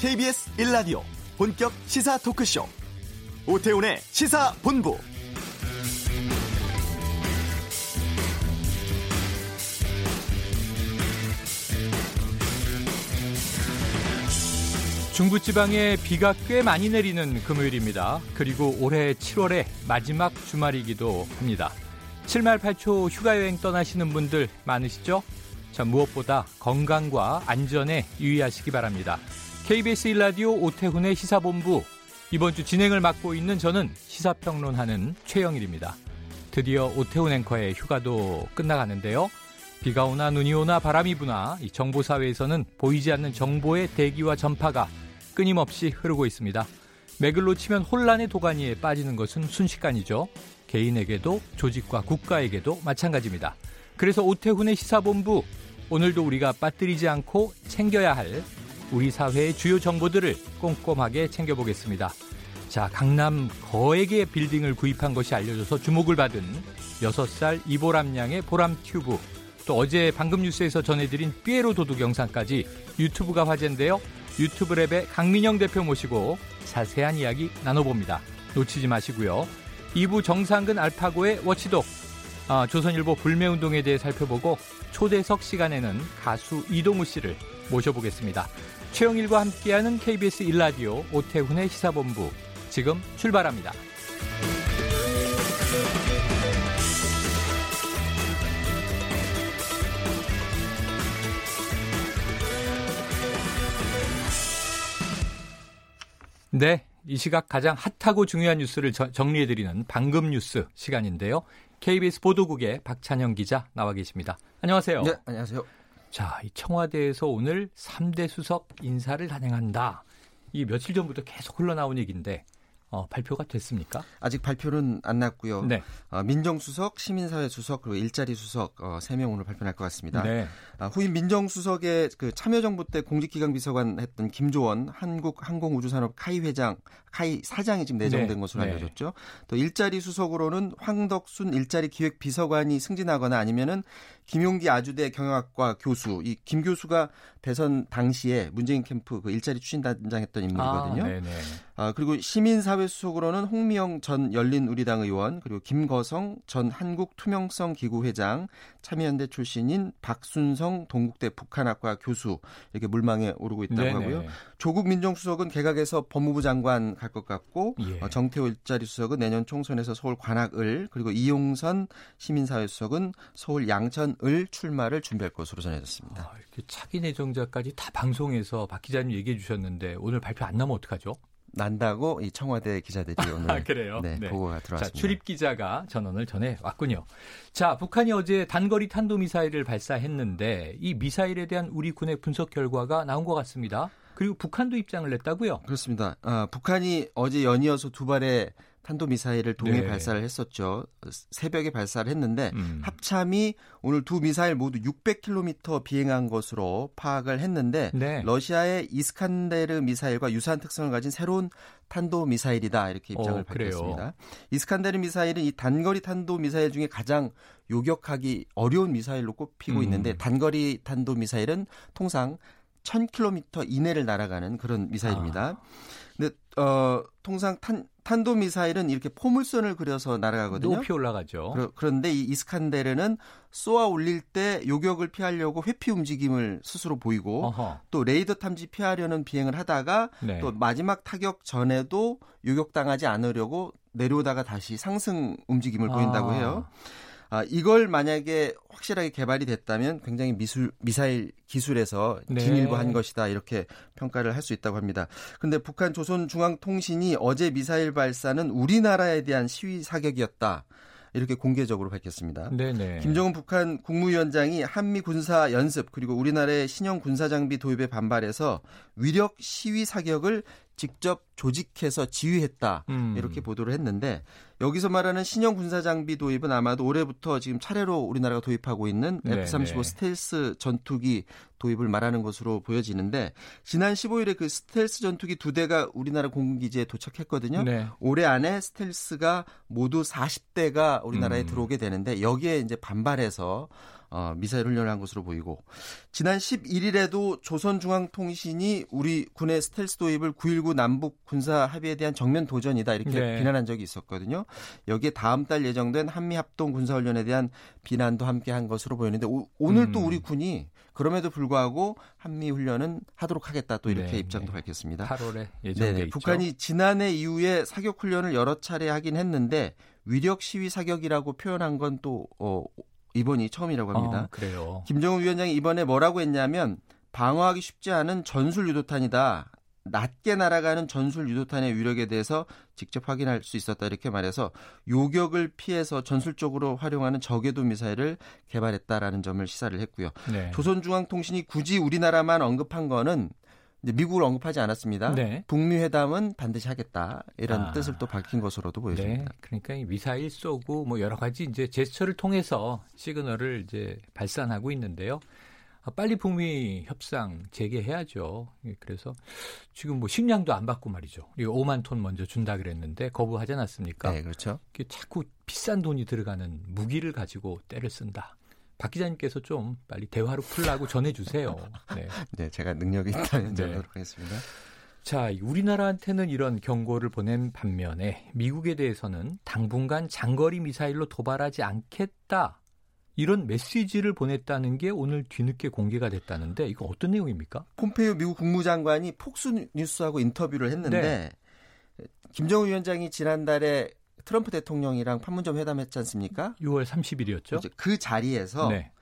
KBS 1라디오 본격 시사 토크쇼 오태훈의 시사본부 중부지방에 비가 꽤 많이 내리는 금요일입니다. 그리고 올해 7월의 마지막 주말이기도 합니다. 7말 8초 휴가여행 떠나시는 분들 많으시죠? 자, 무엇보다 건강과 안전에 유의하시기 바랍니다. KBS 1라디오 오태훈의 시사본부 이번 주 진행을 맡고 있는 저는 시사평론하는 최영일입니다. 드디어 오태훈 앵커의 휴가도 끝나가는데요. 비가 오나 눈이 오나 바람이 부나 이 정보사회에서는 보이지 않는 정보의 대기와 전파가 끊임없이 흐르고 있습니다. 맥을로 치면 혼란의 도가니에 빠지는 것은 순식간이죠. 개인에게도 조직과 국가에게도 마찬가지입니다. 그래서 오태훈의 시사본부 오늘도 우리가 빠뜨리지 않고 챙겨야 할 우리 사회의 주요 정보들을 꼼꼼하게 챙겨보겠습니다. 자, 강남 거액의 빌딩을 구입한 것이 알려져서 주목을 받은 6살 이보람 양의 보람 튜브 또 어제 방금 뉴스에서 전해드린 삐에로 도둑 영상까지 유튜브가 화제인데요. 유튜브 랩의 강민영 대표 모시고 자세한 이야기 나눠봅니다. 놓치지 마시고요. 2부 정상근 알파고의 워치독 아, 조선일보 불매운동에 대해 살펴보고 초대석 시간에는 가수 이동우 씨를 모셔보겠습니다. 최영일과 함께하는 KBS 1라디오 오태훈의 시사본부 지금 출발합니다. 네, 이 시각 가장 핫하고 중요한 뉴스를 정리해드리는 방금 뉴스 시간인데요. KBS 보도국의 박찬영 기자 나와 계십니다. 안녕하세요. 네, 안녕하세요. 자, 이 청와대에서 오늘 3대 수석 인사를 단행한다. 이 며칠 전부터 계속 흘러나온 얘기인데 어, 발표가 됐습니까? 아직 발표는 안 났고요. 네. 어, 민정수석, 시민사회 수석 그리고 일자리 수석 어, 3명 오늘 발표할 것 같습니다. 네. 아, 후임 민정수석의 그 참여정부 때 공직기강 비서관 했던 김조원 한국항공우주산업 카이 회장, 카이 사장이 지금 내정된 네. 것으로 네. 알려졌죠. 또 일자리 수석으로는 황덕순 일자리 기획 비서관이 승진하거나 아니면은 김용기 아주대 경영학과 교수, 이 김 교수가 대선 당시에 문재인 캠프 그 일자리 추진 단장했던 인물이거든요. 아, 아, 그리고 시민사회수석으로는 홍미영 전 열린우리당 의원, 그리고 김거성 전 한국투명성기구 회장, 참여연대 출신인 박순성 동국대 북한학과 교수 이렇게 물망에 오르고 있다고 네네. 하고요. 조국 민정수석은 개각에서 법무부 장관 갈 것 같고 예. 어, 정태호 일자리 수석은 내년 총선에서 서울 관악을 그리고 이용선 시민사회 수석은 서울 양천 을 출마를 준비할 것으로 전해졌습니다. 아, 이렇게 차기 내정자까지 다 방송에서 박 기자님 얘기해 주셨는데 오늘 발표 안 나면 어떡하죠? 난다고 이 청와대 기자들이 오늘 아, 그래요? 네, 네. 보고가 들어왔습니다. 자, 출입 기자가 전원을 전해 왔군요. 자, 북한이 어제 단거리 탄도 미사일을 발사했는데 이 미사일에 대한 우리 군의 분석 결과가 나온 것 같습니다. 그리고 북한도 입장을 냈다고요? 그렇습니다. 아, 북한이 어제 연이어서 두 발의 탄도미사일을 동해 네. 발사를 했었죠. 새벽에 발사를 했는데 음. 합참이 오늘 두 미사일 모두 600km 비행한 것으로 파악을 했는데 네. 러시아의 이스칸데르 미사일과 유사한 특성을 가진 새로운 탄도 미사일이다 이렇게 입장을 어, 밝혔습니다. 이스칸데르 미사일은 이 단거리 탄도 미사일 중에 가장 요격하기 어려운 미사일로 꼽히고 음. 있는데 단거리 탄도 미사일은 통상 1000km 이내를 날아가는 그런 미사일입니다. 아. 근데 어 통상 탄 탄도 미사일은 이렇게 포물선을 그려서 날아가거든요. 높이 올라가죠. 그러, 는데이 이스칸데르는 쏘아 올릴 때 요격을 피하려고 회피 움직임을 스스로 보이고 어허. 또 레이더 탐지 피하려는 비행을 하다가 네. 또 마지막 타격 전에도 요격당하지 않으려고 내려오다가 다시 상승 움직임을 보인다고 아. 해요. 아, 이걸 만약에 확실하게 개발이 됐다면 굉장히 미술 미사일 기술에서 네. 진일보한 것이다 이렇게 평가를 할 수 있다고 합니다. 그런데 북한 조선중앙통신이 어제 미사일 발사는 우리나라에 대한 시위 사격이었다. 이렇게 공개적으로 밝혔습니다. 네네. 김정은 북한 국무위원장이 한미 군사 연습 그리고 우리나라의 신형 군사 장비 도입에 반발해서 위력 시위 사격을 직접 조직해서 지휘했다 음. 이렇게 보도를 했는데 여기서 말하는 신형 군사 장비 도입은 아마도 올해부터 지금 차례로 우리나라가 도입하고 있는 F-35 스텔스 전투기 도입을 말하는 것으로 보여지는데 지난 15일에 그 스텔스 전투기 두 대가 우리나라 공군기지에 도착했거든요. 네. 올해 안에 스텔스가 모두 40대가 우리나라에 음. 들어오게 되는데 여기에 이제 반발해서 어, 미사일 훈련을 한 것으로 보이고 지난 11일에도 조선중앙통신이 우리 군의 스텔스 도입을 9.19 남북 군사 합의에 대한 정면 도전이다 이렇게 네. 비난한 적이 있었거든요. 여기에 다음 달 예정된 한미 합동 군사 훈련에 대한 비난도 함께 한 것으로 보이는데 오, 오늘 음. 또 우리 군이 그럼에도 불구하고 한미 훈련은 하도록 하겠다 또 이렇게 네, 입장도 네. 밝혔습니다. 8월에 예정돼 네, 북한이 지난해 이후에 사격 훈련을 여러 차례 하긴 했는데 위력 시위 사격이라고 표현한 건또 어, 이번이 처음이라고 합니다. 어, 그래요. 김정은 위원장이 이번에 뭐라고 했냐면 방어하기 쉽지 않은 전술 유도탄이다. 낮게 날아가는 전술 유도탄의 위력에 대해서 직접 확인할 수 있었다 이렇게 말해서 요격을 피해서 전술적으로 활용하는 저궤도 미사일을 개발했다라는 점을 시사를 했고요. 네. 조선중앙통신이 굳이 우리나라만 언급한 거는 미국을 언급하지 않았습니다. 네. 북미 회담은 반드시 하겠다 이런 아, 뜻을 또 밝힌 것으로도 보여집니다. 네. 그러니까 미사일 쏘고 뭐 여러 가지 이제 제스처를 통해서 시그널을 이제 발산하고 있는데요. 아, 빨리 북미 협상 재개해야죠. 예, 그래서 지금 뭐 식량도 안 받고 말이죠. 5만 톤 먼저 준다 그랬는데 거부하지 않았습니까? 네, 그렇죠. 자꾸 비싼 돈이 들어가는 무기를 가지고 때를 쓴다. 박 기자님께서 좀 빨리 대화로 풀라고 전해주세요. 네. 네, 제가 능력이 있다면 네. 전하도록 하겠습니다. 자, 우리나라한테는 이런 경고를 보낸 반면에 미국에 대해서는 당분간 장거리 미사일로 도발하지 않겠다. 이런 메시지를 보냈다는 게 오늘 뒤늦게 공개가 됐다는데 이거 어떤 내용입니까? 폼페이오 미국 국무장관이 폭스 뉴스하고 인터뷰를 했는데 네. 김정은 위원장이 지난달에 트럼프 대통령이랑 판문점 회담했지 않습니까? 6월 30일이었죠. 그 자리에서 네.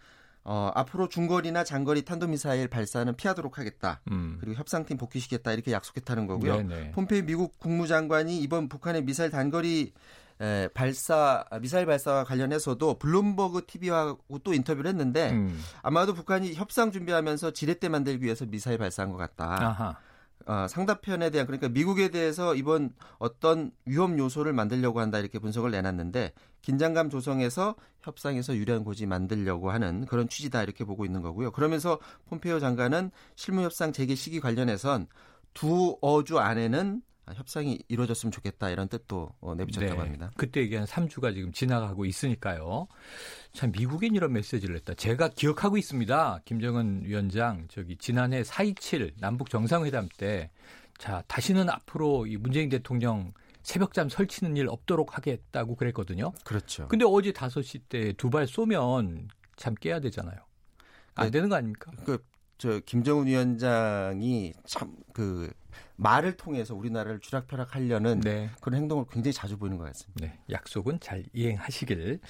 어, 앞으로 중거리나 장거리 탄도미사일 발사는 피하도록 하겠다. 음. 그리고 협상팀 복귀시켰다 이렇게 약속했다는 거고요. 네네. 폼페이 미국 국무장관이 이번 북한의 미사일 단거리 에, 발사 미사일 발사와 관련해서도 블룸버그 TV하고 또 인터뷰를 했는데 음. 아마도 북한이 협상 준비하면서 지렛대 만들기 위해서 미사일 발사한 것 같다. 아하. 어, 상답편에 대한 그러니까 미국에 대해서 이번 어떤 위험 요소를 만들려고 한다 이렇게 분석을 내놨는데 긴장감 조성해서 협상에서 유리한 고지 만들려고 하는 그런 취지다 이렇게 보고 있는 거고요. 그러면서 폼페이오 장관은 실무 협상 재개 시기 관련해선 두 어주 안에는 협상이 이루어졌으면 좋겠다 이런 뜻도 어, 내비쳤다고 네. 합니다. 그때 얘기한 3주가 지금 지나가고 있으니까요. 참 미국인 이런 메시지를 했다. 제가 기억하고 있습니다. 김정은 위원장 저기 지난해 4.27 남북 정상회담 때 자, 다시는 앞으로 이 문재인 대통령 새벽잠 설치는 일 없도록 하겠다고 그랬거든요. 그렇죠. 근데 어제 5시 때 두 발 쏘면 잠 깨야 되잖아요. 안 네. 되는 거 아닙니까? 그, 저, 김정은 위원장이 참, 그, 말을 통해서 우리나라를 쥐락펴락하려는 네. 그런 행동을 굉장히 자주 보이는 것 같습니다. 네, 약속은 잘 이행하시길.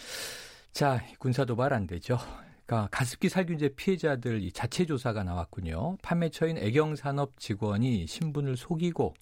자, 군사 도발 안 되죠. 그러니까 가습기 살균제 피해자들 이 자체 조사가 나왔군요. 판매처인 애경산업 직원이 신분을 속이고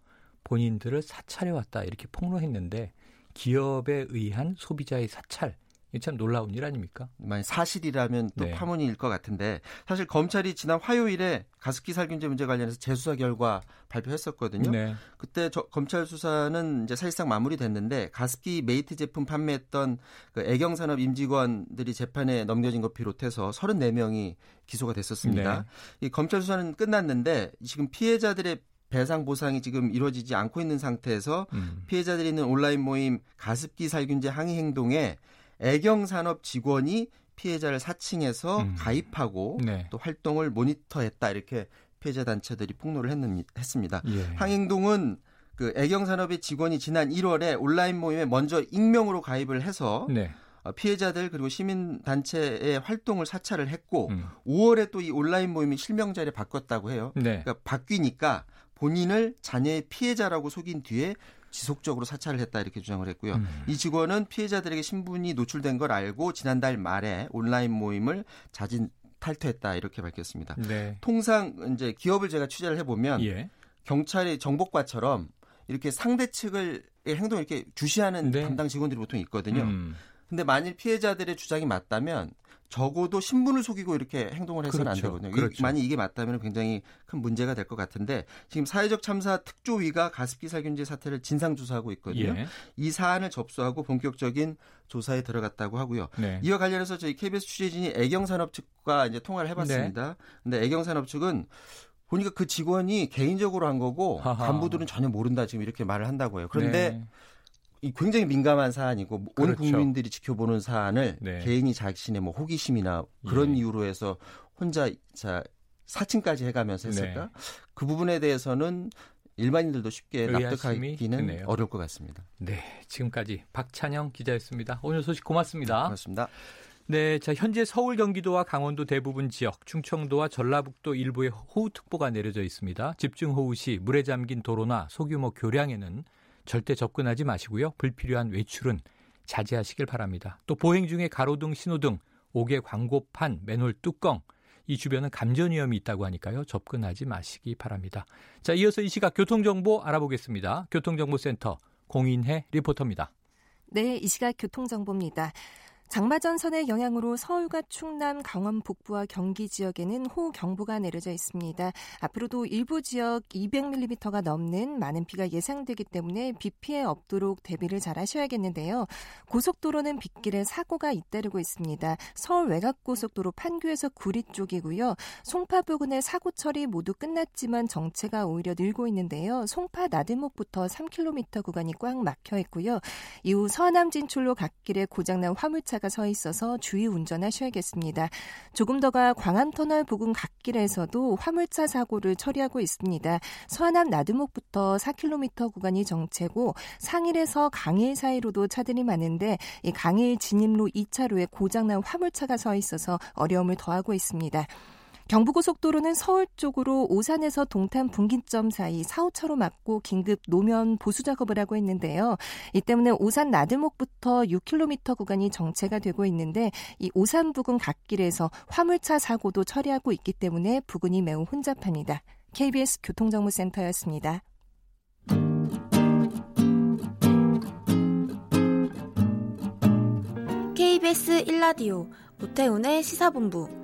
본인들을 사찰해 왔다 이렇게 폭로했는데 기업에 의한 소비자의 사찰 참 놀라운 일 아닙니까? 만약 사실이라면 또 네. 파문일 것 같은데 사실 검찰이 지난 화요일에 가습기 살균제 문제 관련해서 재수사 결과 발표했었거든요. 네. 그때 저, 검찰 수사는 이제 사실상 마무리됐는데 가습기 메이트 제품 판매했던 그 애경산업 임직원들이 재판에 넘겨진 것 비롯해서 34명이 기소가 됐었습니다. 네. 이 검찰 수사는 끝났는데 지금 피해자들의 배상 보상이 지금 이루어지지 않고 있는 상태에서 음. 피해자들이 있는 온라인 모임 가습기 살균제 항의 행동에 애경산업 직원이 피해자를 사칭해서 음. 가입하고 네. 또 활동을 모니터했다 이렇게 피해자 단체들이 폭로를 했습니다. 예. 항행동은 그 애경산업의 직원이 지난 1월에 온라인 모임에 먼저 익명으로 가입을 해서 네. 어, 피해자들 그리고 시민 단체의 활동을 사찰을 했고 음. 5월에 또 이 온라인 모임이 실명자를 바꿨다고 해요. 네. 그러니까 바뀌니까 본인을 자녀의 피해자라고 속인 뒤에 지속적으로 사찰을 했다 이렇게 주장을 했고요. 음. 이 직원은 피해자들에게 신분이 노출된 걸 알고 지난달 말에 온라인 모임을 자진 탈퇴했다 이렇게 밝혔습니다. 네. 통상 이제 기업을 제가 취재를 해보면 예. 경찰의 정복과처럼 이렇게 상대 측을 행동을 이렇게 주시하는 네. 담당 직원들이 보통 있거든요. 음. 근데 만일 피해자들의 주장이 맞다면 적어도 신분을 속이고 이렇게 행동을 해서는 그렇죠. 안 되거든요. 그렇죠. 만약 이게 맞다면 굉장히 큰 문제가 될 것 같은데 지금 사회적 참사 특조위가 가습기 살균제 사태를 진상 조사하고 있거든요. 예. 이 사안을 접수하고 본격적인 조사에 들어갔다고 하고요. 네. 이와 관련해서 저희 KBS 취재진이 애경산업 측과 이제 통화를 해봤습니다. 네. 근데 애경산업 측은 보니까 그 직원이 개인적으로 한 거고 하하. 간부들은 전혀 모른다 지금 이렇게 말을 한다고 해요. 그런데 네. 굉장히 민감한 사안이고 온 그렇죠. 국민들이 지켜보는 사안을 네. 개인이 자신의 뭐 호기심이나 그런 예. 이유로 해서 혼자 자 사칭까지 해가면서 했을까? 네. 그 부분에 대해서는 일반인들도 쉽게 납득하기는 어려울 것 같습니다. 네, 지금까지 박찬영 기자였습니다. 오늘 소식 고맙습니다. 고맙습니다. 네, 자 현재 서울, 경기도와 강원도 대부분 지역, 충청도와 전라북도 일부에 호우특보가 내려져 있습니다. 집중호우 시 물에 잠긴 도로나 소규모 교량에는 절대 접근하지 마시고요. 불필요한 외출은 자제하시길 바랍니다. 또 보행 중에 가로등, 신호등, 옥외 광고판, 맨홀 뚜껑 이 주변은 감전 위험이 있다고 하니까요. 접근하지 마시기 바랍니다. 자, 이어서 이 시각 교통정보 알아보겠습니다. 교통정보센터 공인혜 리포터입니다. 네, 이 시각 교통정보입니다. 장마전선의 영향으로 서울과 충남, 강원 북부와 경기 지역에는 호우경보가 내려져 있습니다. 앞으로도 일부 지역 200mm가 넘는 많은 비가 예상되기 때문에 비 피해 없도록 대비를 잘 하셔야겠는데요. 고속도로는 빗길에 사고가 잇따르고 있습니다. 서울 외곽고속도로 판교에서 구리 쪽이고요. 송파 부근의 사고 처리 모두 끝났지만 정체가 오히려 늘고 있는데요. 송파 나들목부터 3km 구간이 꽉 막혀 있고요. 이후 서남 진출로 갓길에 고장난 화물차 가 차가 서 있어서 주의 운전하셔야겠습니다. 조금 더가 광암터널 부근 갓길에서도 화물차 사고를 처리하고 있습니다. 서안암 나두목부터 4km 구간이 정체고 상일에서 강일 사이로도 차들이 많은데 이 강일 진입로 2차로에 고장난 화물차가 서 있어서 어려움을 더하고 있습니다. 경부고속도로는 서울 쪽으로 오산에서 동탄 분기점 사이 4, 5차로 막고 긴급 노면 보수 작업을 하고 있는데요. 이 때문에 오산 나들목부터 6km 구간이 정체가 되고 있는데 이 오산 부근 갓길에서 화물차 사고도 처리하고 있기 때문에 부근이 매우 혼잡합니다. KBS 교통정보센터였습니다. KBS 1라디오 오태훈의 시사본부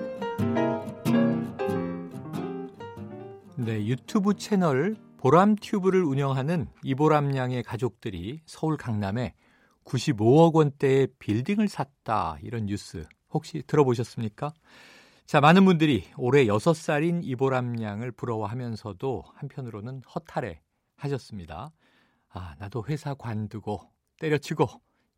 네, 유튜브 채널 보람튜브를 운영하는 이보람 양의 가족들이 서울 강남에 95억 원대의 빌딩을 샀다. 이런 뉴스 혹시 들어보셨습니까? 자, 많은 분들이 올해 6살인 이보람 양을 부러워하면서도 한편으로는 허탈해 하셨습니다. 아, 나도 회사 관두고 때려치고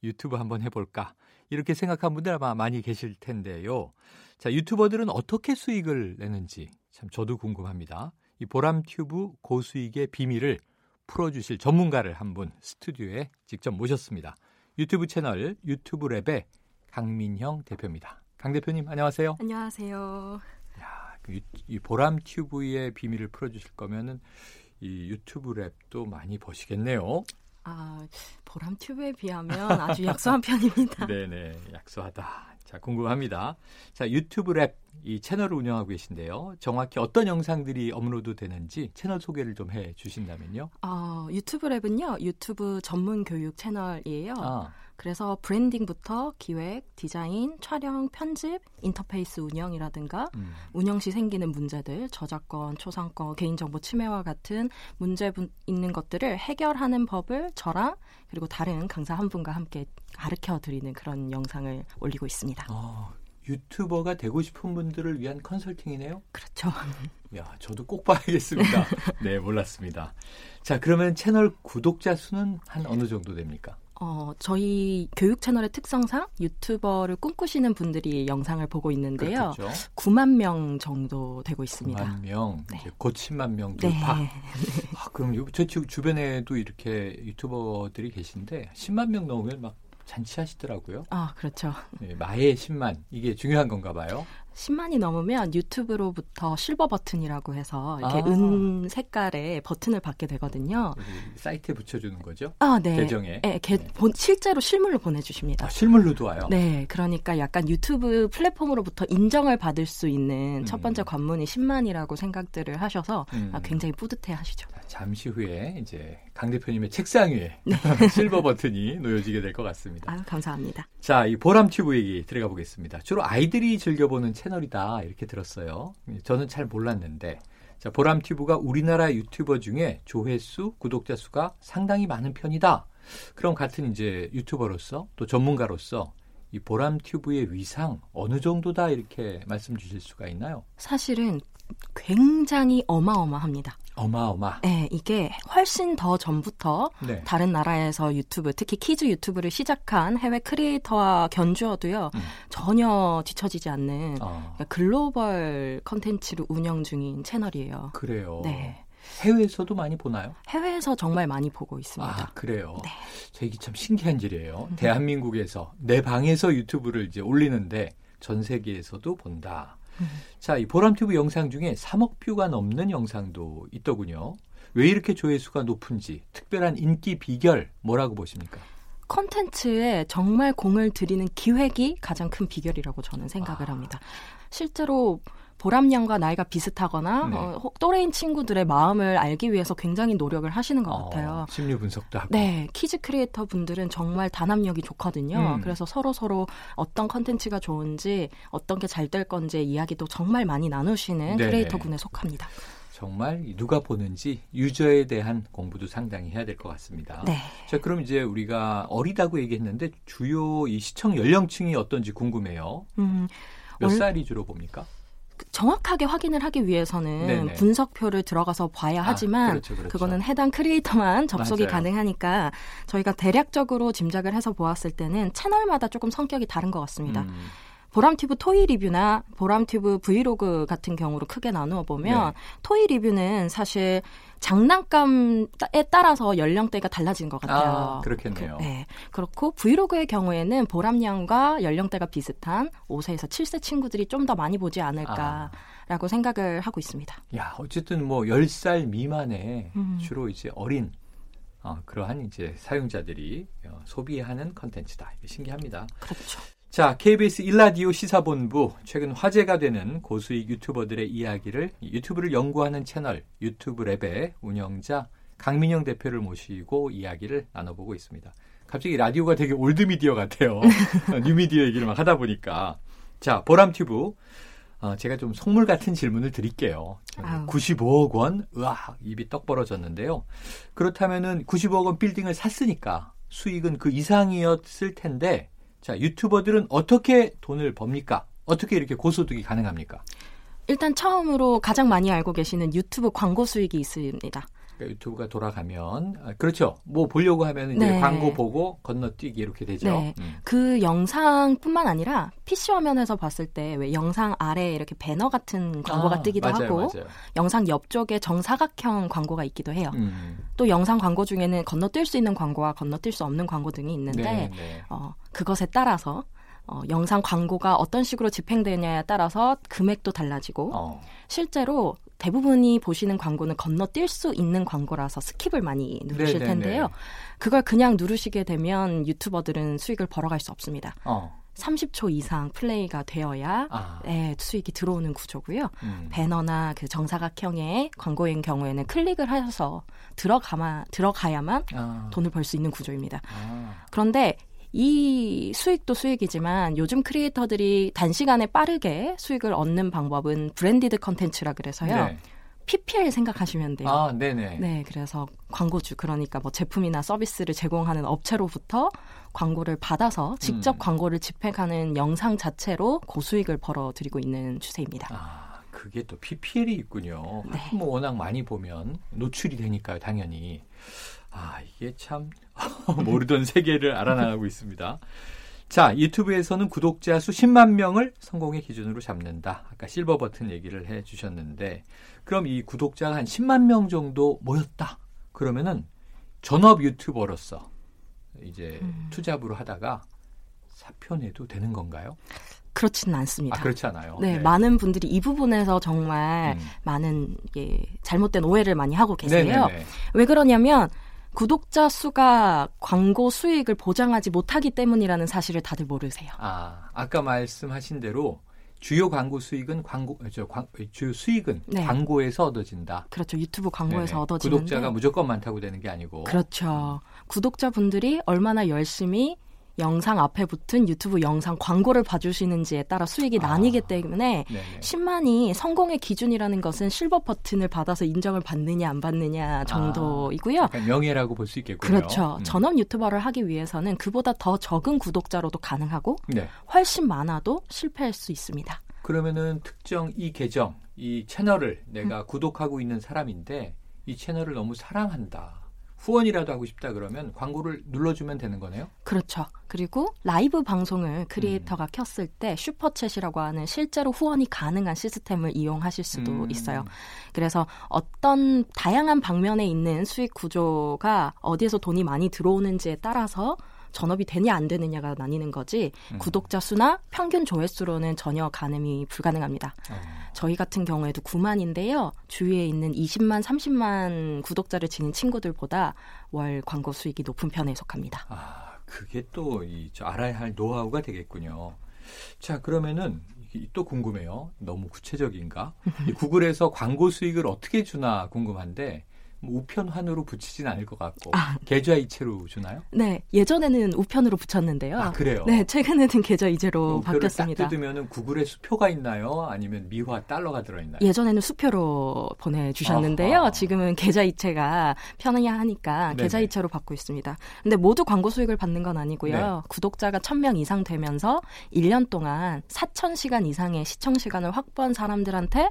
유튜브 한번 해볼까. 이렇게 생각한 분들 아마 많이 계실 텐데요. 자, 유튜버들은 어떻게 수익을 내는지 참 저도 궁금합니다. 이 보람 튜브 고수익의 비밀을 풀어주실 전문가를 한 분 스튜디오에 직접 모셨습니다. 유튜브 채널 유튜브 랩의 강민형 대표입니다. 강 대표님 안녕하세요. 안녕하세요. 야, 그이 보람 튜브의 비밀을 풀어주실 거면은 이 유튜브 랩도 많이 버시겠네요. 아, 보람 튜브에 비하면 아주 약소한 편입니다. 네네, 약소하다. 자, 궁금합니다. 자, 유튜브 랩 이 채널을 운영하고 계신데요. 정확히 어떤 영상들이 업로드 되는지 채널 소개를 좀 해 주신다면요. 어, 유튜브 랩은요. 유튜브 전문 교육 채널이에요. 아. 그래서 branding부터 기획, 디자인, 촬영, 편집, 인터페이스 운영이라든가 음. 운영 시 생기는 문제들, 저작권, 초상권, 개인정보 침해와 같은 문제 있는 것들을 해결하는 법을 저랑 그리고 다른 강사 한 분과 함께 가르쳐 드리는 그런 영상을 올리고 있습니다. 어, 유튜버가 되고 싶은 분들을 위한 컨설팅이네요? 그렇죠. 야, 저도 꼭 봐야겠습니다. 네, 몰랐습니다. 자, 그러면 채널 구독자 수는 한 어느 정도 됩니까? 어, 저희 교육 채널의 특성상 유튜버를 꿈꾸시는 분들이 영상을 보고 있는데요. 그렇겠죠. 9만 명 정도 되고 있습니다. 9만 명, 네. 곧 10만 명 돌파. 네. 아, 그럼 제 주변에도 이렇게 유튜버들이 계신데 10만 명 넘으면 막 잔치하시더라고요. 아, 그렇죠. 네, 마의 10만 이게 중요한 건가 봐요. 10만이 넘으면 유튜브로부터 실버 버튼이라고 해서 이렇게 아. 은 색깔의 버튼을 받게 되거든요. 사이트에 붙여주는 거죠? 아, 네. 계정에. 네, 게, 네. 본, 실제로 실물로 보내주십니다. 아, 실물로도 와요? 네, 그러니까 약간 유튜브 플랫폼으로부터 인정을 받을 수 있는 음. 첫 번째 관문이 10만이라고 생각들을 하셔서 음. 아, 굉장히 뿌듯해 하시죠. 잠시 후에 이제 강 대표님의 책상 위에 네. 실버 버튼이 놓여지게 될 것 같습니다. 아, 감사합니다. 자, 이 보람 튜브 얘기 들어가 보겠습니다. 주로 아이들이 즐겨보는 채널이다 이렇게 들었어요. 저는 잘 몰랐는데 자, 보람 튜브가 우리나라 유튜버 중에 조회수, 구독자 수가 상당히 많은 편이다. 그럼 같은 이제 유튜버로서 또 전문가로서 이 보람 튜브의 위상 어느 정도다 이렇게 말씀 주실 수가 있나요? 사실은 굉장히 어마어마합니다. 어마어마. 네, 이게 훨씬 더 전부터 네. 다른 나라에서 유튜브, 특히 kids 유튜브를 시작한 해외 creator와 견주어도요, 음. 전혀 뒤처지지 않는 어. 글로벌 컨텐츠를 운영 중인 채널이에요. 그래요. 네. 해외에서도 많이 보나요? 해외에서 정말 많이 보고 있습니다. 아, 그래요. 네. 저 이게 참 신기한 일이에요. 음. 대한민국에서 내 방에서 유튜브를 이제 올리는데 전 세계에서도 본다. 음. 자, 이 보람튜브 영상 중에 3억 view가 넘는 영상도 있더군요. 왜 이렇게 조회수가 높은지 특별한 인기 비결 뭐라고 보십니까? 컨텐츠에 정말 공을 들이는 기획이 가장 큰 비결이라고 저는 생각을 아. 합니다. 실제로 보람양과 나이가 비슷하거나 네. 어, 또래인 친구들의 마음을 알기 위해서 굉장히 노력을 하시는 것 어, 같아요. 심리 분석도 하고. 네, kids creator 분들은 정말 단합력이 좋거든요. 음. 그래서 서로 서로 어떤 컨텐츠가 좋은지 어떤 게 잘 될 건지 이야기도 정말 많이 나누시는 네 크리에이터 군에 속합니다. 정말 누가 보는지 유저에 대한 공부도 상당히 해야 될 것 같습니다. 네. 자, 그럼 이제 우리가 어리다고 얘기했는데 주요 이 시청 연령층이 어떤지 궁금해요. 음, 몇 살이 주로 봅니까? 정확하게 확인을 하기 위해서는 네네. 분석표를 들어가서 봐야 아, 하지만 그렇죠, 그렇죠. 그거는 해당 creator만 접속이 맞아요. 가능하니까 저희가 대략적으로 짐작을 해서 보았을 때는 채널마다 조금 성격이 다른 것 같습니다. 음. 보람튜브 토이 리뷰나 보람튜브 브이로그 같은 경우로 크게 나누어 보면 네. 토이 리뷰는 사실 장난감에 따라서 연령대가 달라진 것 같아요. 아, 그렇겠네요. 그, 네. 그렇고 브이로그의 경우에는 보람양과 연령대가 비슷한 5세에서 7세 친구들이 좀 더 많이 보지 않을까라고 아. 생각을 하고 있습니다. 야, 어쨌든 뭐 10살 미만의 음. 주로 이제 어린 어, 그러한 이제 사용자들이 어, 소비하는 컨텐츠다. 신기합니다. 그렇죠. 자, KBS 일라디오 시사본부 최근 화제가 되는 고수익 유튜버들의 이야기를 유튜브를 연구하는 채널 유튜브 랩의 운영자 강민영 대표를 모시고 이야기를 나눠보고 있습니다. 갑자기 라디오가 되게 old media 같아요. 뉴 미디어 얘기를 막 하다 보니까. 자, 보람튜브. 어, 제가 좀 속물 같은 질문을 드릴게요. 아유. 95억 원? 으아, 입이 떡 벌어졌는데요. 그렇다면은 95억 원 빌딩을 샀으니까 수익은 그 이상이었을 텐데 자, 유튜버들은 어떻게 돈을 법니까? 어떻게 이렇게 고소득이 가능합니까? 일단 처음으로 가장 많이 알고 계시는 유튜브 광고 수익이 있습니다. 그러니까 유튜브가 돌아가면 아, 그렇죠. 뭐 보려고 하면 이제 네. 광고 보고 건너뛰기 이렇게 되죠. 네. 음. 그 영상뿐만 아니라 PC 화면에서 봤을 때 왜 영상 아래에 이렇게 배너 같은 광고가 아, 뜨기도 맞아요, 하고 맞아요. 영상 옆쪽에 정사각형 광고가 있기도 해요. 음. 또 영상 광고 중에는 건너뛸 수 있는 광고와 건너뛸 수 없는 광고 등이 있는데 네, 네. 어, 그것에 따라서 어, 영상 광고가 어떤 식으로 집행되냐에 따라서 금액도 달라지고 어. 실제로 대부분이 보시는 광고는 건너뛸 수 있는 광고라서 skip을 많이 누르실 네네네. 텐데요. 그걸 그냥 누르시게 되면 유튜버들은 수익을 벌어갈 수 없습니다. 어. 30초 이상 플레이가 되어야 아. 네, 수익이 들어오는 구조고요. 음. 배너나 그 정사각형의 광고인 경우에는 클릭을 하셔서 들어가마, 들어가야만 아. 돈을 벌 수 있는 구조입니다. 아. 그런데 이 수익도 수익이지만 요즘 크리에이터들이 단시간에 빠르게 수익을 얻는 방법은 branded 컨텐츠라 그래서요. 네. PPL 생각하시면 돼요. 아, 네네. 네, 그래서 광고주 그러니까 뭐 제품이나 서비스를 제공하는 업체로부터 광고를 받아서 직접 음. 광고를 집행하는 영상 자체로 고수익을 벌어들이고 있는 추세입니다. 아, 그게 또 PPL이 있군요. 네. 뭐 워낙 많이 보면 노출이 되니까요, 당연히. 아, 이게 참 모르던 세계를 알아나가고 있습니다. 자, 유튜브에서는 구독자 수 10만 명을 성공의 기준으로 잡는다. 아까 실버 버튼 얘기를 해 주셨는데, 그럼 이 구독자가 한 10만 명 정도 모였다. 그러면은 전업 유튜버로서 이제 음. 투잡으로 하다가 사표 내도 되는 건가요? 그렇지는 않습니다. 아, 그렇지 않아요. 네, 네, 많은 분들이 이 부분에서 정말 음. 많은 예, 잘못된 오해를 많이 하고 계세요. 네네네. 왜 그러냐면 구독자 수가 광고 수익을 보장하지 못하기 때문이라는 사실을 다들 모르세요. 아, 아까 말씀하신 대로 주요 광고 수익은 광고 저 광, 주요 수익은 네. 광고에서 얻어진다. 그렇죠. 유튜브 광고에서 네네. 얻어지는데 구독자가 무조건 많다고 되는 게 아니고. 그렇죠. 구독자분들이 얼마나 열심히 영상 앞에 붙은 유튜브 영상 광고를 봐주시는지에 따라 수익이 아, 나뉘기 때문에 네네. 10만이 성공의 기준이라는 것은 실버 버튼을 받아서 인정을 받느냐 안 받느냐 아, 정도이고요. 아, 명예라고 볼 수 있겠군요. 그렇죠. 음. 전업 유튜버를 하기 위해서는 그보다 더 적은 구독자로도 가능하고 네. 훨씬 많아도 실패할 수 있습니다. 그러면은 특정 이 계정, 이 채널을 내가 음. 구독하고 있는 사람인데 이 채널을 너무 사랑한다. 후원이라도 하고 싶다 그러면 광고를 눌러주면 되는 거네요? 그렇죠. 그리고 라이브 방송을 크리에이터가 음. 켰을 때 슈퍼챗이라고 하는 실제로 후원이 가능한 시스템을 이용하실 수도 음. 있어요. 그래서 어떤 다양한 방면에 있는 수익 구조가 어디에서 돈이 많이 들어오는지에 따라서 전업이 되냐 안 되느냐가 나뉘는 거지 음. 구독자 수나 평균 조회수로는 전혀 가늠이 불가능합니다. 어. 저희 같은 경우에도 9만인데요. 주위에 있는 20만, 30만 구독자를 지닌 친구들보다 월 광고 수익이 높은 편에 속합니다. 아, 그게 또 이, 알아야 할 노하우가 되겠군요. 자, 그러면은 또 궁금해요. 너무 구체적인가? 구글에서 광고 수익을 어떻게 주나 궁금한데 뭐 우편환으로 붙이진 않을 것 같고 아. 계좌이체로 주나요? 네, 예전에는 우편으로 붙였는데요. 아 그래요? 네, 최근에는 계좌이체로 바뀌었습니다. 딱 뜯으면 구글에 수표가 있나요? 아니면 미화 달러가 들어있나요? 예전에는 수표로 보내주셨는데요. 아하. 지금은 계좌이체가 편하냐 하니까 계좌이체로 받고 있습니다. 근데 모두 광고 수익을 받는 건 아니고요. 네. 구독자가 1000명 이상 되면서 1년 동안 4000시간 이상의 시청 시간을 확보한 사람들한테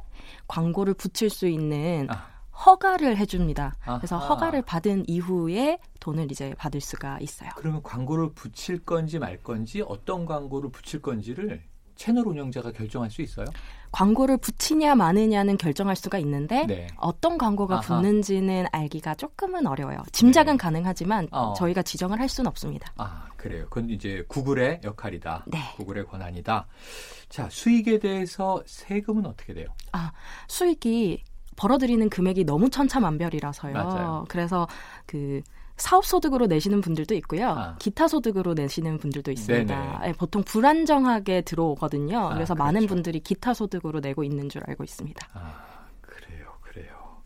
광고를 붙일 수 있는 아. 허가를 해줍니다. 아하. 그래서 허가를 받은 이후에 돈을 이제 받을 수가 있어요. 그러면 광고를 붙일 건지 말 건지 어떤 광고를 붙일 건지를 채널 운영자가 결정할 수 있어요? 광고를 붙이냐 마느냐는 결정할 수가 있는데 네. 어떤 광고가 아하. 붙는지는 알기가 조금은 어려워요. 짐작은 네. 가능하지만 어. 저희가 지정을 할 수는 없습니다. 아 그래요. 그건 이제 구글의 역할이다. 네. 구글의 권한이다. 자 수익에 대해서 세금은 어떻게 돼요? 아 수익이 벌어들이는 금액이 너무 천차만별이라서요. 맞아요. 그래서 그 사업 소득으로 내시는 분들도 있고요. 아. 기타 소득으로 내시는 분들도 있습니다. 네, 보통 불안정하게 들어오거든요. 아, 그래서 그렇죠. 많은 분들이 기타 소득으로 내고 있는 줄 알고 있습니다. 아, 그래요. 그래요.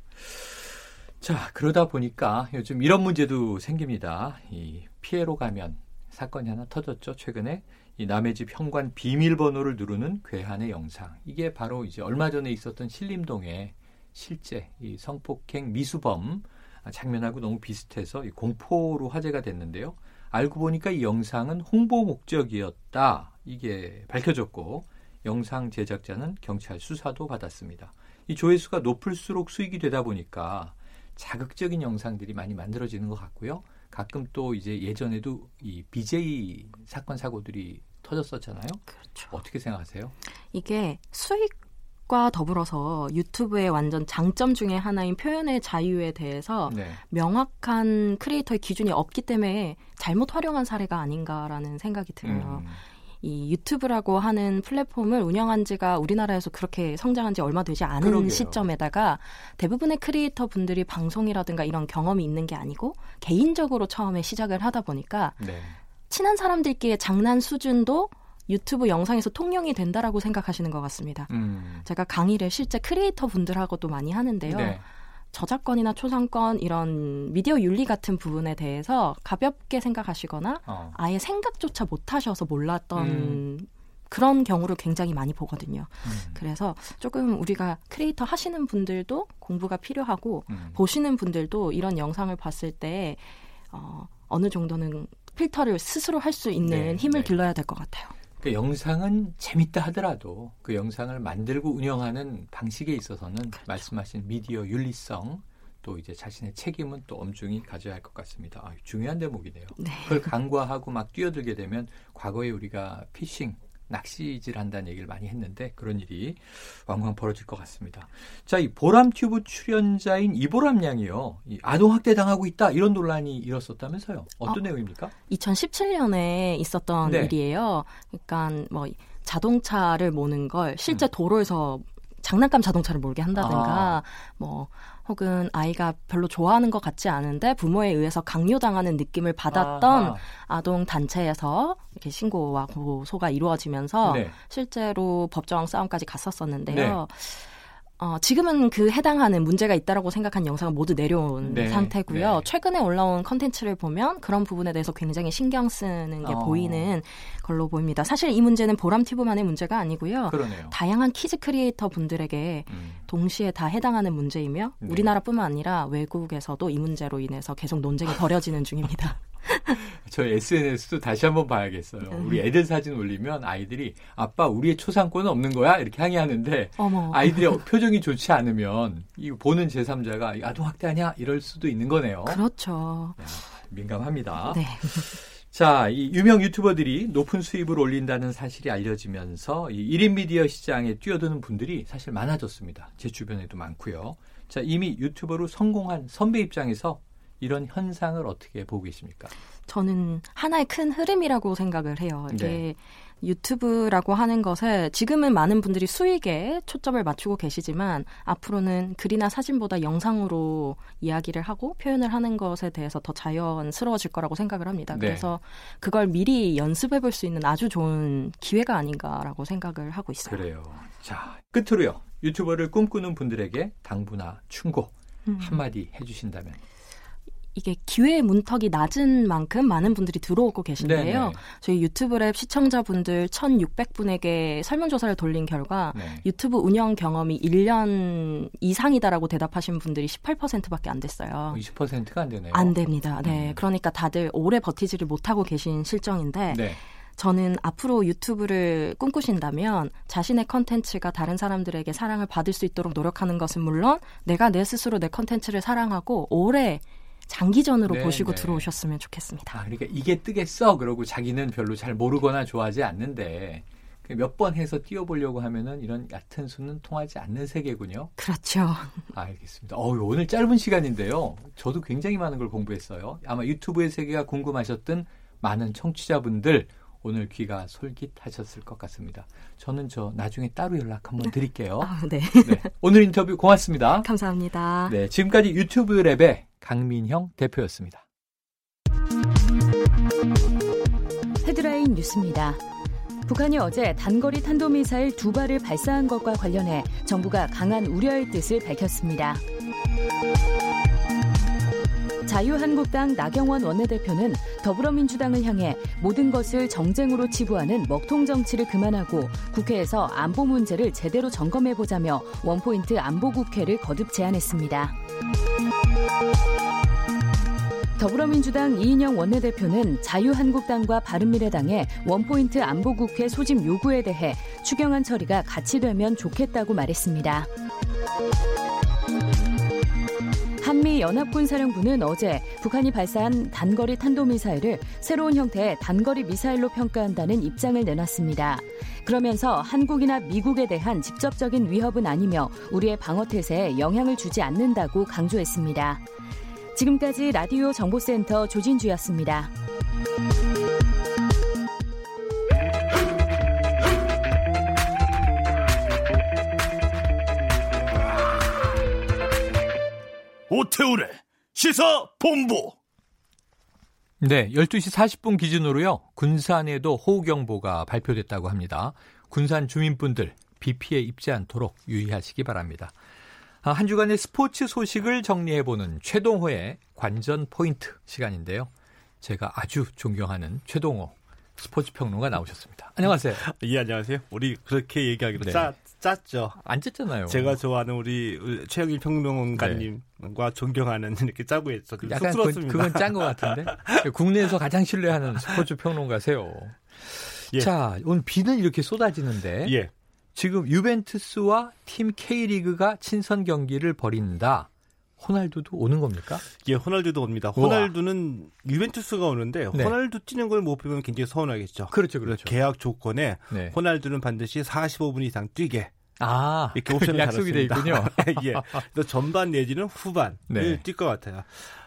자, 그러다 보니까 요즘 이런 문제도 생깁니다. 이 피해로 가면 사건이 하나 터졌죠. 최근에 이 남의 집 현관 비밀번호를 누르는 괴한의 영상. 이게 바로 이제 얼마 전에 있었던 신림동에 실제 이 성폭행 미수범 장면하고 너무 비슷해서 공포로 화제가 됐는데요. 알고 보니까 이 영상은 홍보 목적이었다. 이게 밝혀졌고 영상 제작자는 경찰 수사도 받았습니다. 이 조회수가 높을수록 수익이 되다 보니까 자극적인 영상들이 많이 만들어지는 것 같고요. 가끔 또 이제 예전에도 이 BJ 사건 사고들이 터졌었잖아요. 그렇죠. 어떻게 생각하세요? 이게 수익 과 더불어서 유튜브의 완전 장점 중에 하나인 표현의 자유에 대해서 네. 명확한 크리에이터의 기준이 없기 때문에 잘못 활용한 사례가 아닌가라는 생각이 들어요. 음. 이 유튜브라고 하는 플랫폼을 운영한 지가 우리나라에서 그렇게 성장한 지 얼마 되지 않은 그러게요. 시점에다가 대부분의 크리에이터 분들이 방송이라든가 이런 경험이 있는 게 아니고 개인적으로 처음에 시작을 하다 보니까 네. 친한 사람들끼리 장난 수준도 유튜브 영상에서 통용이 된다라고 생각하시는 것 같습니다. 음. 제가 강의를 실제 크리에이터 분들하고도 많이 하는데요. 네. 저작권이나 초상권 이런 미디어 윤리 같은 부분에 대해서 가볍게 생각하시거나 어. 아예 생각조차 못 하셔서 몰랐던 음. 그런 경우를 굉장히 많이 보거든요. 음. 그래서 조금 우리가 크리에이터 하시는 분들도 공부가 필요하고 음. 보시는 분들도 이런 영상을 봤을 때 어, 어느 정도는 필터를 스스로 할 수 있는 네, 힘을 네. 길러야 될 것 같아요. 그 영상은 재밌다 하더라도 그 영상을 만들고 운영하는 방식에 있어서는 그렇죠. 말씀하신 미디어 윤리성 또 이제 자신의 책임은 또 엄중히 가져야 할 것 같습니다. 아, 중요한 대목이네요. 네. 그걸 간과하고 막 뛰어들게 되면 과거에 우리가 피싱 낚시질 한다는 얘기를 많이 했는데 그런 일이 왕왕 벌어질 것 같습니다. 자, 이 보람 튜브 출연자인 이보람 양이요. 이 아동 학대 당하고 있다 이런 논란이 일었었다면서요. 어떤 어, 내용입니까? 2017년에 있었던 네. 일이에요. 그러니까 뭐 자동차를 모는 걸 실제 음. 도로에서 장난감 자동차를 몰게 한다든가 아. 뭐 혹은 아이가 별로 좋아하는 것 같지 않은데 부모에 의해서 강요당하는 느낌을 받았던 아하. 아동 단체에서 이렇게 신고와 고소가 이루어지면서 네. 실제로 법정 싸움까지 갔었었는데요. 네. 어, 지금은 그 해당하는 문제가 있다라고 생각한 영상을 모두 내려온 네, 상태고요. 네. 최근에 올라온 컨텐츠를 보면 그런 부분에 대해서 굉장히 신경 쓰는 게 어. 보이는 걸로 보입니다. 사실 이 문제는 보람튜브만의 문제가 아니고요. 그러네요. 다양한 kids 크리에이터 분들에게 음. 동시에 다 해당하는 문제이며 네. 우리나라뿐만 아니라 외국에서도 이 문제로 인해서 계속 논쟁이 벌여지는 중입니다. 저 SNS도 다시 한번 봐야겠어요. 음. 우리 애들 사진 올리면 아이들이 아빠 우리의 초상권은 없는 거야 이렇게 항의하는데 어머. 아이들의 표정이 좋지 않으면 이 보는 제3자가 아동 학대하냐 이럴 수도 있는 거네요. 그렇죠. 야, 민감합니다. 네. 자, 이 유명 유튜버들이 높은 수입을 올린다는 사실이 알려지면서 이 1인 미디어 시장에 뛰어드는 분들이 사실 많아졌습니다. 제 주변에도 많고요. 자, 이미 유튜버로 성공한 선배 입장에서 이런 현상을 어떻게 보고 계십니까? 저는 하나의 큰 흐름이라고 생각을 해요. 이게 네. 유튜브라고 하는 것에 지금은 많은 분들이 수익에 초점을 맞추고 계시지만 앞으로는 글이나 사진보다 영상으로 이야기를 하고 표현을 하는 것에 대해서 더 자연스러워질 거라고 생각을 합니다. 네. 그래서 그걸 미리 연습해 볼 수 있는 아주 좋은 기회가 아닌가라고 생각을 하고 있어요. 그래요. 자, 끝으로요. 유튜버를 꿈꾸는 분들에게 당부나 충고 음. 한마디 해주신다면 이게 기회의 문턱이 낮은 만큼 많은 분들이 들어오고 계신데요. 네네. 저희 유튜브 랩 시청자분들 1,600분에게 설문조사를 돌린 결과 네. 유튜브 운영 경험이 1년 이상이다라고 대답하신 분들이 18%밖에 안 됐어요. 20%가 안 되네요. 안 됩니다. 네. 음. 그러니까 다들 오래 버티지를 못하고 계신 실정인데 네. 저는 앞으로 유튜브를 꿈꾸신다면 자신의 컨텐츠가 다른 사람들에게 사랑을 받을 수 있도록 노력하는 것은 물론 내가 내 스스로 내 컨텐츠를 사랑하고 오래 장기전으로 네, 보시고 네. 들어오셨으면 좋겠습니다. 아, 그러니까 이게 뜨겠어 그러고 자기는 별로 잘 모르거나 좋아하지 않는데 그 몇번 해서 뛰어보려고 하면은 이런 얕은 수는 통하지 않는 세계군요. 그렇죠. 알겠습니다. 어, 오늘 짧은 시간인데요. 저도 굉장히 많은 걸 공부했어요. 아마 유튜브의 세계가 궁금하셨던 많은 청취자분들 오늘 귀가 솔깃하셨을 것 같습니다. 저는 저 나중에 따로 연락 한번 드릴게요. 아, 네. 네. 오늘 인터뷰 고맙습니다. 감사합니다. 네, 지금까지 유튜브 랩의 강민형 대표였습니다. 헤드라인 뉴스입니다. 북한이 어제 단거리 탄도미사일 두 발을 발사한 것과 관련해 정부가 강한 우려의 뜻을 밝혔습니다. 자유한국당 나경원 원내대표는 더불어민주당을 향해 모든 것을 정쟁으로 치부하는 먹통 정치를 그만하고 국회에서 안보 문제를 제대로 점검해 보자며 원포인트 안보 국회를 거듭 제안했습니다. 더불어민주당 이인영 원내대표는 자유한국당과 바른미래당의 원포인트 안보국회 소집 요구에 대해 추경안 처리가 같이 되면 좋겠다고 말했습니다. 한미 연합군사령부는 어제 북한이 발사한 단거리 탄도미사일을 새로운 형태의 단거리 미사일로 평가한다는 입장을 내놨습니다. 그러면서 한국이나 미국에 대한 직접적인 위협은 아니며 우리의 방어태세에 영향을 주지 않는다고 강조했습니다. 지금까지 라디오 정보센터 조진주였습니다. 오태우래 시사 본부. 네, 12시 40분 기준으로요. 군산에도 호우경보가 발표됐다고 합니다. 군산 주민분들 비 피해 입지 않도록 유의하시기 바랍니다. 아, 한 주간의 스포츠 소식을 정리해보는 최동호의 관전 포인트 시간인데요. 제가 아주 존경하는 최동호 스포츠 평론가 나오셨습니다. 안녕하세요. 예, 안녕하세요. 우리 그렇게 얘기하기로 네. 짜, 짰죠. 안 짰잖아요. 제가 좋아하는 우리 최영일 평론가님 과 네. 존경하는 이렇게 짜고 했어. 약간 쑥스럽습니다. 그건 짠 것 같은데. 국내에서 가장 신뢰하는 스포츠 평론가세요. 예. 자, 오늘 비는 이렇게 쏟아지는데. 예. 지금 유벤투스와 팀 K리그가 친선 경기를 벌인다. 호날두도 오는 겁니까? 예, 호날두도 옵니다. 호날두는 유벤투스가 오는데 네. 호날두 뛰는 걸 못 보면 굉장히 서운하겠죠. 그렇죠, 그렇죠. 계약 조건에 네. 호날두는 반드시 45분 이상 뛰게. 아, 이렇게 옵션을 약속이 돼 있군요. 예. 그래서 전반 내지는 후반을 네. 뛸것 같아요.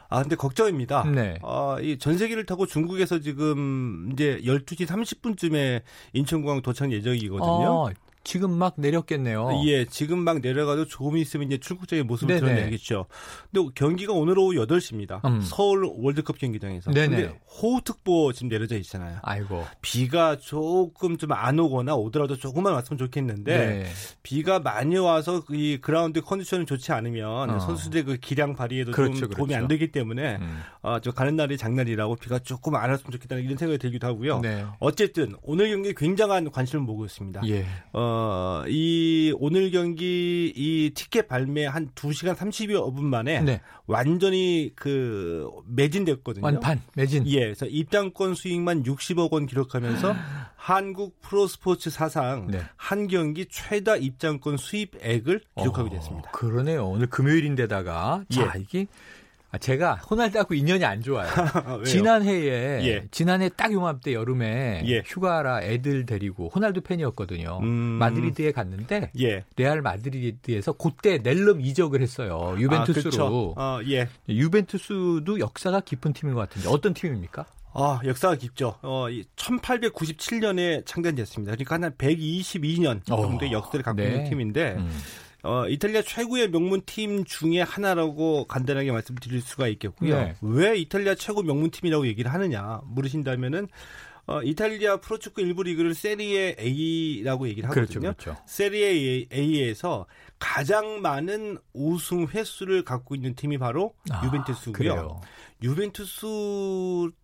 아, 근데 걱정입니다. 네. 아, 이 전세기를 타고 중국에서 지금 이제 12시 30분쯤에 인천공항 도착 예정이거든요. 어, 지금 막 내렸겠네요. 예, 지금 막 내려가도 조금 있으면 이제 출국적인 모습을 네네. 드러내겠죠. 근데 경기가 오늘 오후 8시입니다. 음. 서울 월드컵 경기장에서. 네네. 근데 호우특보 지금 내려져 있잖아요. 아이고. 비가 조금 좀 안 오거나 오더라도 조금만 왔으면 좋겠는데 네. 비가 많이 와서 이 그라운드 컨디션이 좋지 않으면 어. 선수들의 그 기량 발휘에도 그렇죠, 좀 도움이 그렇죠. 안 되기 때문에 음. 어, 저 가는 날이 장날이라고 비가 조금 안 왔으면 좋겠다는 이런 생각이 들기도 하고요. 네. 어쨌든 오늘 경기 굉장한 관심을 모으고 있습니다. 예. 어, 이 오늘 경기 이 티켓 발매 한 2시간 30여 분 만에 네. 완전히 그 매진됐거든요. 완판 매진. 예. 그래서 입장권 수익만 60억 원 기록하면서 한국 프로스포츠 사상 네. 한 경기 최다 입장권 수입액을 기록하게 됐습니다. 어, 그러네요. 오늘 금요일인데다가 자, 예. 이게 아, 제가 호날두하고 인연이 안 좋아요. 지난해에 예. 지난해 딱 요맘때 여름에 예. 휴가라 애들 데리고 호날두 팬이었거든요. 음... 마드리드에 갔는데 예. 레알 마드리드에서 그때 낼름 이적을 했어요. 유벤투스로. 아, 어, 예. 유벤투스도 역사가 깊은 팀인 것 같은데 어떤 팀입니까? 아, 역사가 깊죠. 어, 1897년에 창단됐습니다. 그러니까 한 122년 정도의 어, 역사를 갖고 네. 있는 팀인데 음. 어, 이탈리아 최고의 명문 팀 중에 하나라고 간단하게 말씀드릴 수가 있겠고요. 네. 왜 이탈리아 최고 명문 팀이라고 얘기를 하느냐 물으신다면은 어, 이탈리아 프로축구 일부 리그를 세리에 A라고 얘기를 하거든요. 그렇죠, 그렇죠. 세리에 A에서 가장 많은 우승 횟수를 갖고 있는 팀이 바로 아, 유벤투스고요. 그래요. 유벤투스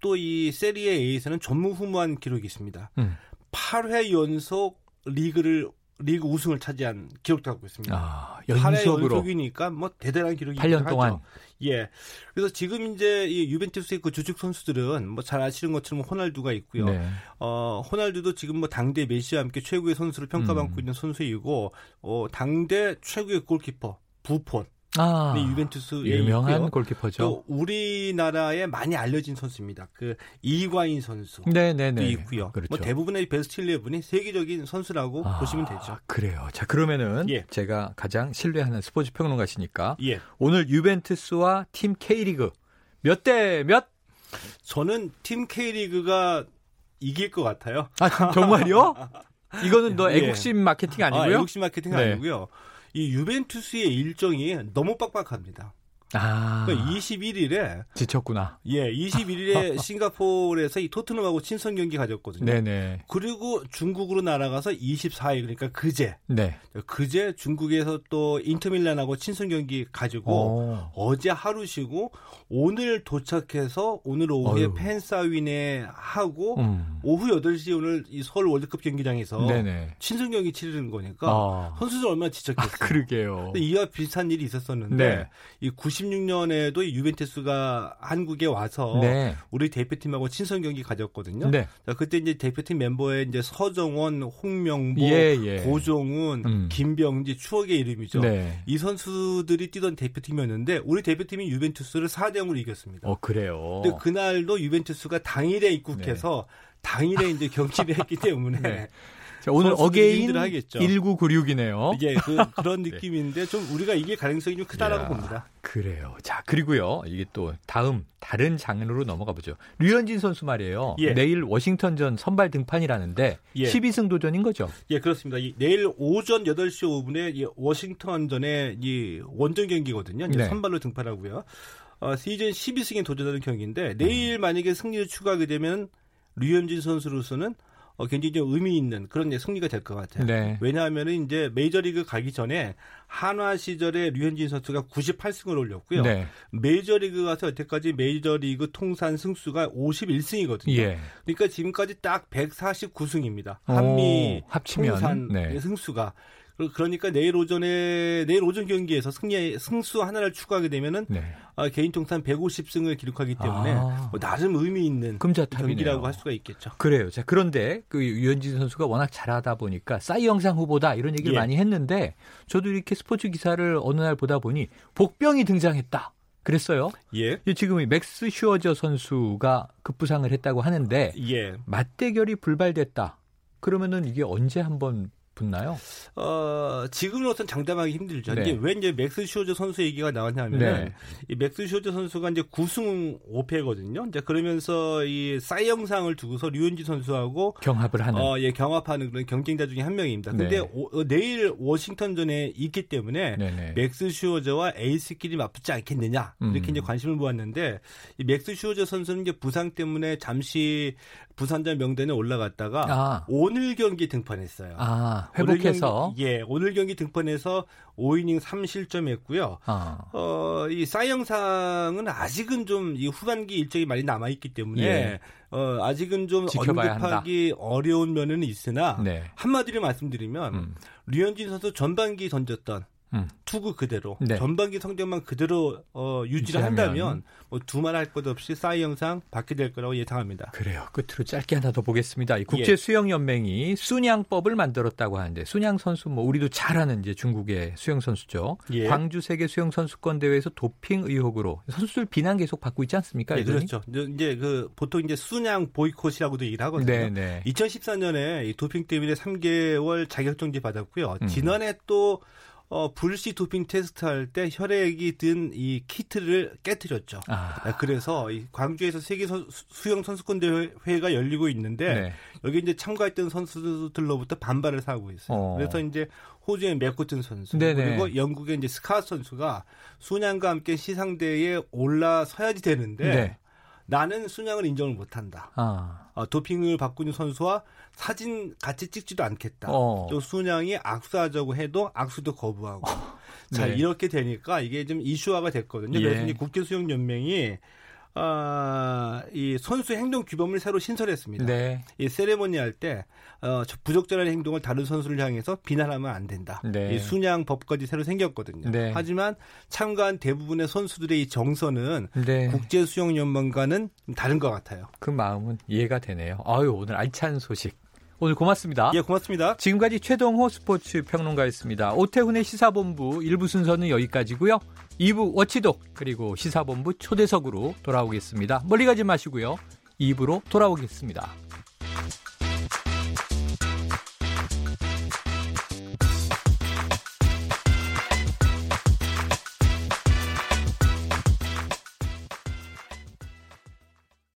또 이 세리에 A에서는 전무후무한 기록이 있습니다. 음. 8회 연속 리그를 리그 우승을 차지한 기록도 갖고 있습니다. 아, 연속으로. 연속이니까 뭐 대단한 기록이 8년 동안. 하죠. 예. 그래서 지금 이제 이 유벤투스의 그 주축 선수들은 뭐 잘 아시는 것처럼 호날두가 있고요. 네. 어, 호날두도 지금 뭐 당대 메시와 함께 최고의 선수를 평가받고 음. 있는 선수이고 어, 당대 최고의 골키퍼 부폰 아, 네, 유벤투스 유명한 있고요. 골키퍼죠. 또 우리나라에 많이 알려진 선수입니다. 그 이과인 선수. 네네네. 있고요. 그렇죠. 뭐 대부분의 베스트 11이 세계적인 선수라고 아, 보시면 되죠. 그래요. 자 그러면은 예. 제가 가장 신뢰하는 스포츠 평론가시니까 예. 오늘 유벤투스와 팀 K리그 몇 대 몇? 저는 팀 K리그가 이길 것 같아요. 아 정말요? 이거는 너 예. 애국심 마케팅 아니고요? 아, 애국심 마케팅 네. 아니고요. 이 유벤투스의 일정이 너무 빡빡합니다. 아. 그러니까 21일에 지쳤구나. 예, 21일에 싱가포르에서 이 토트넘하고 친선 경기 가졌거든요. 네네. 그리고 중국으로 날아가서 24일 그러니까 그제. 네. 그제 중국에서 또 인터밀란하고 친선 경기 가지고 오. 어제 하루 쉬고 오늘 도착해서 오늘 오후에 팬사인회 하고 음. 오후 8시 오늘 이 서울 월드컵 경기장에서 네네. 친선 경기 치르는 거니까 아. 선수들 얼마나 지쳤겠어요. 아, 그러게요. 이와 비슷한 일이 있었었는데 네. 이 96년에도 유벤투스가 한국에 와서 네. 우리 대표팀하고 친선 경기 가졌거든요. 네. 그때 이제 대표팀 멤버에 이제 서정원, 홍명보, 예, 예. 고종훈, 음. 김병지 추억의 이름이죠. 네. 이 선수들이 뛰던 대표팀이었는데 우리 대표팀이 유벤투스를 4대 0으로 이겼습니다. 어, 그래요. 근데 그날도 유벤투스가 당일에 입국해서 네. 당일에 이제 경기를 했기 때문에 네. 자, 오늘 again 1996이네요. 예, 그, 런 네. 느낌인데 좀 우리가 이게 가능성이 좀 크다라고 야, 봅니다. 그래요. 자, 그리고요. 이게 또 다음 다른 장르로 넘어가 보죠. 류현진 선수 말이에요. 예. 내일 워싱턴전 선발 등판이라는데 예. 12승 도전인 거죠? 예, 그렇습니다. 이, 내일 오전 8시 5분에 이 워싱턴전의 이 원정 경기거든요. 네. 선발로 등판하고요. 어, 시즌 12승에 도전하는 경기인데 내일 만약에 승리를 추가하게 되면 류현진 선수로서는 어, 굉장히 좀 의미 있는 그런 승리가 될 것 같아요. 네. 왜냐하면은 이제 메이저리그 가기 전에 한화 시절에 류현진 선수가 98승을 올렸고요. 네. 메이저리그 가서 여태까지 메이저리그 통산 승수가 51승이거든요. 예. 그러니까 지금까지 딱 149승입니다. 한미 오, 합치면 통산 네. 승수가 그러니까 내일 오전에 내일 오전 경기에서 승리 승수 하나를 추가하게 되면은 네. 아, 개인 통산 150승을 기록하기 때문에 아. 뭐 나름 의미 있는 금자탑이네요. 경기라고 할 수가 있겠죠. 그래요. 자 그런데 그 유현진 선수가 워낙 잘하다 보니까 싸이 영상 후보다 이런 얘기를 예. 많이 했는데 저도 이렇게 스포츠 기사를 어느 날 보다 보니 복병이 등장했다. 그랬어요. 예. 지금 맥스 슈어저 선수가 급부상을 했다고 하는데 예. 맞대결이 불발됐다. 그러면은 이게 언제 한번 붙나요? 어, 지금으로선 장담하기 힘들죠. 네. 이제 왜 이제 맥스 슈어저 선수 얘기가 나왔냐면 네. 이 맥스 슈어저 선수가 이제 9승 5패거든요. 이제 그러면서 이 사이영상을 두고서 류현진 선수하고 경합을 하는 어, 예, 경합하는 그런 경쟁자 중에 한 명입니다. 근데 네. 오, 어, 내일 워싱턴전에 있기 때문에 네네. 맥스 슈어저와 에이스끼리 맞붙지 않겠느냐 이렇게 음. 이제 관심을 모았는데 이 맥스 슈어저 선수는 이제 부상 때문에 잠시 부상자 명단에 올라갔다가 아. 오늘 경기 등판했어요. 아, 회복해서 오늘 경기, 예, 오늘 경기 등판해서 5이닝 3실점했고요. 아. 어, 이 사이영상은 아직은 좀 이 후반기 일정이 많이 남아 있기 때문에 예. 어, 아직은 좀 언급하기 한다. 어려운 면은 있으나 네. 한마디로 말씀드리면 음. 류현진 선수 전반기 던졌던 음. 투구 그대로 네. 전반기 성적만 그대로 어, 유지를 한다면 뭐 두말 할 것 없이 싸이 영상 받게 될 거라고 예상합니다. 그래요. 끝으로 짧게 하나 더 보겠습니다. 국제 예. 수영 연맹이 순양법을 만들었다고 하는데 순양 선수 뭐 우리도 잘 아는 이제 중국의 수영 선수죠. 예. 광주 세계 수영 선수권 대회에서 도핑 의혹으로 선수들 비난 계속 받고 있지 않습니까? 네, 그렇죠. 이제 그 보통 이제 순양 보이콧이라고도 얘기를 하거든요. 네, 네. 2014년에 이 도핑 때문에 3개월 자격정지 받았고요. 음. 지난해 또 어, 불시 도핑 테스트할 때 혈액이 든 이 키트를 깨뜨렸죠. 아. 네, 그래서 이 광주에서 세계 선, 수영 선수권 대회가 열리고 있는데 네. 여기 이제 참가했던 선수들로부터 반발을 사고 있어요. 어. 그래서 이제 호주의 맥코튼 선수 네네. 그리고 영국의 이제 스카 선수가 순양과 함께 시상대에 올라서야지 되는데 네. 나는 순양을 인정을 못한다. 아. 어, 도핑을 받고 있는 선수와 사진 같이 찍지도 않겠다. 어. 또 순양이 악수하자고 해도 악수도 거부하고. 어. 자 네. 이렇게 되니까 이게 좀 이슈화가 됐거든요. 예. 그래서 국제수영연맹이 어, 이 선수 행동 규범을 새로 신설했습니다. 네. 이 세레모니 할때 어, 부적절한 행동을 다른 선수를 향해서 비난하면 안 된다. 네. 이 순양 법까지 새로 생겼거든요. 네. 하지만 참가한 대부분의 선수들의 이 정서는 네. 국제 수영 연맹과는 다른 것 같아요. 그 마음은 이해가 되네요. 아유 오늘 알찬 소식 오늘 고맙습니다. 예, 고맙습니다. 지금까지 최동호 스포츠 평론가였습니다. 오태훈의 시사본부 1부 순서는 여기까지고요. 2부 워치독 그리고 시사본부 초대석으로 돌아오겠습니다. 멀리 가지 마시고요. 2부로 돌아오겠습니다.